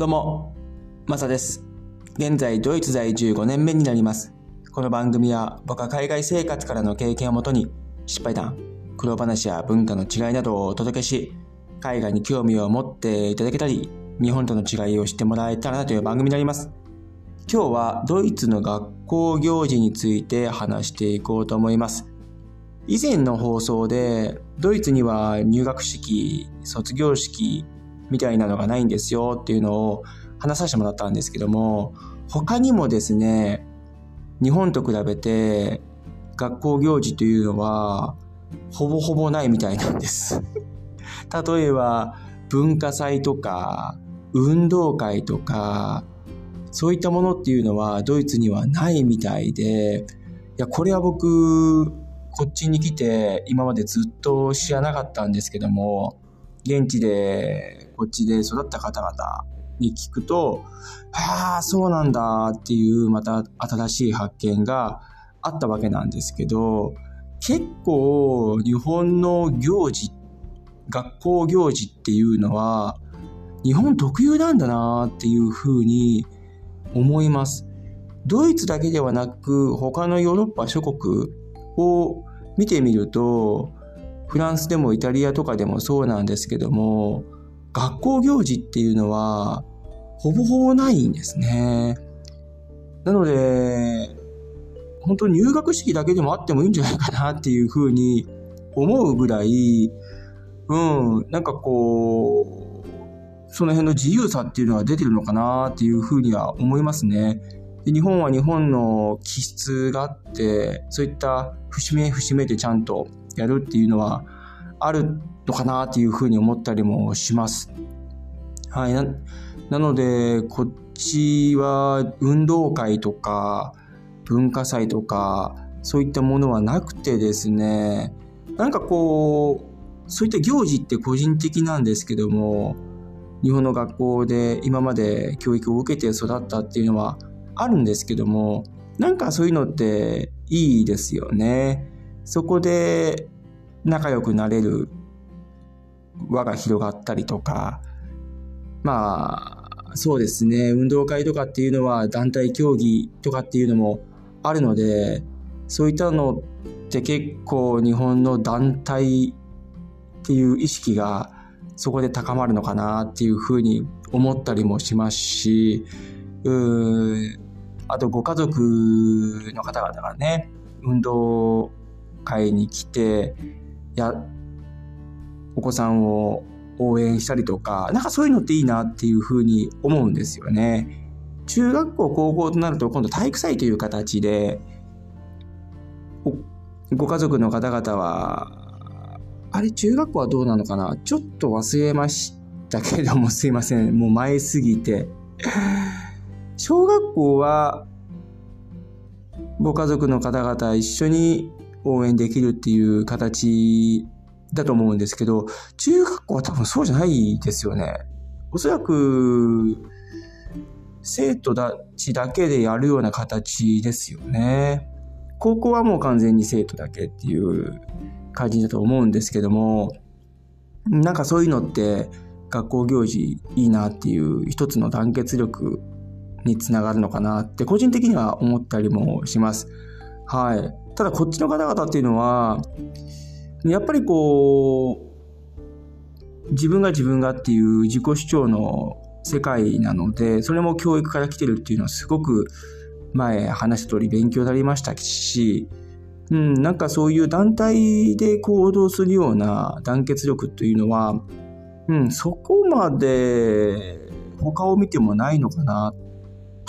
どうも、マサです。現在、ドイツ在住5年目になります。この番組は、僕は海外生活からの経験をもとに、失敗談、苦労話や文化の違いなどをお届けし、海外に興味を持っていただけたり、日本との違いを知ってもらえたらなという番組になります。今日はドイツの学校行事について話していこうと思います。以前の放送で、ドイツには入学式、卒業式みたいなのがないんですよっていうのを話させてもらったんですけども、他にもですね、日本と比べて学校行事というのはほぼほぼないみたいなんです。例えば文化祭とか運動会とかそういったものっていうのはドイツにはないみたいで、いや、これは僕、こっちに来て今までずっと知らなかったんですけども、現地で、こっちで育った方々に聞くと、ああ、そうなんだっていうまた新しい発見があったわけなんですけど、結構日本の行事、学校行事っていうのは日本特有なんだなっていうふうに思います。ドイツだけではなく他のヨーロッパ諸国を見てみるとフランスでもイタリアとかでもそうなんですけども学校行事っていうのはほぼほぼないんですね。なので本当入学式だけでもあってもいいんじゃないかなっていうふうに思うぐらいうんなんかこうその辺の自由さっていうのが出てるのかなっていうふうには思いますね。で日本は日本の気質があってそういった節目節目でちゃんとやるっていうのはあるのかなっていうふうに思ったりもします。はい。ななので、こっちは運動会とか文化祭とかそういったものはなくてですね、なんかこう、そういった行事って個人的なんですけども、日本の学校で今まで教育を受けて育ったっていうのはあるんですけども、なんかそういうのっていいですよね。そこで仲良くなれる輪が広がったりとか、まあ、そうですね、運動会とかっていうのは団体競技とかっていうのもあるので、そういったのって結構日本の団体っていう意識がそこで高まるのかなっていうふうに思ったりもしますし、うーあとご家族の方々がね、運動会に来て、や、お子さんを応援したりとか、なんかそういうのっていいなっていうふうに思うんですよね。中学校、高校となると今度体育祭という形で、ご家族の方々は、あれ中学校はどうなのかな？ちょっと忘れましたけどもすいません。もう前すぎて。小学校はご家族の方々一緒に応援できるっていう形だと思うんですけど、中学校は多分そうじゃないですよね。おそらく生徒たちだけでやるような形ですよね。高校はもう完全に生徒だけっていう感じだと思うんですけども、なんかそういうのって学校行事いいなっていう一つの団結力につながるのかなって個人的には思ったりもします。はい。ただこっちの方々っていうのは、やっぱりこう、自分が自分がっていう自己主張の世界なので、それも教育から来てるっていうのはすごく前話した通り勉強になりましたし、うん、なんかそういう団体で行動するような団結力というのは、うん、そこまで他を見てもないのかな、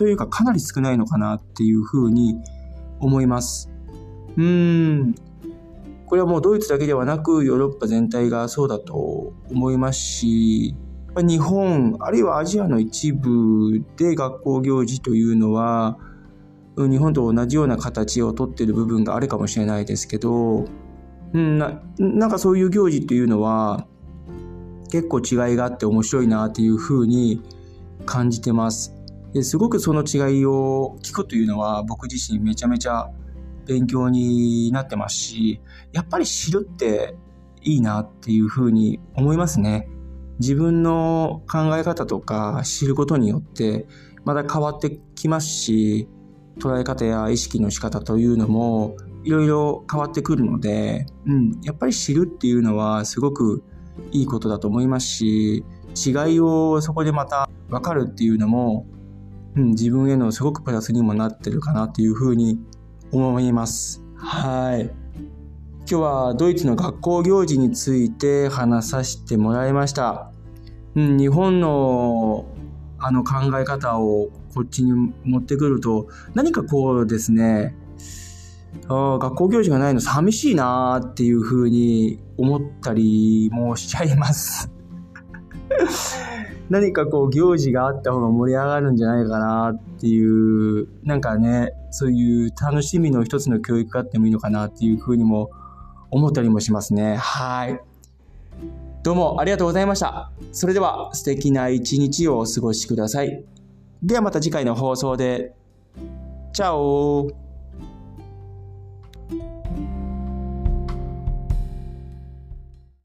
というかかなり少ないのかなっていうふうに思います。うーん、これはもうドイツだけではなくヨーロッパ全体がそうだと思いますし、日本、あるいはアジアの一部で学校行事というのは、日本と同じような形をとってる部分があるかもしれないですけど、うん、ななんかそういう行事っていうのは結構違いがあって面白いなっていうふうに感じてます。ですごくその違いを聞くというのは僕自身めちゃめちゃ勉強になってますし、やっぱり知るっていいなっていうふうに思いますね。自分の考え方とか知ることによってまた変わってきますし、捉え方や意識の仕方というのもいろいろ変わってくるので、うん、やっぱり知るっていうのはすごくいいことだと思いますし、違いをそこでまた分かるっていうのも、うん、自分へのすごくプラスにもなってるかなっていうふうに思います。はい。今日はドイツの学校行事について話させてもらいました。うん、日本のあの考え方をこっちに持ってくると何かこうですねあ学校行事がないの寂しいなっていうふうに思ったりもしちゃいます何かこう行事があった方が盛り上がるんじゃないかなっていう、なんかね、そういう楽しみの一つの教育があってもいいのかなっていうふうにも思ったりもしますね。はい。どうもありがとうございました。それでは素敵な一日をお過ごしください。ではまた次回の放送で。チャオ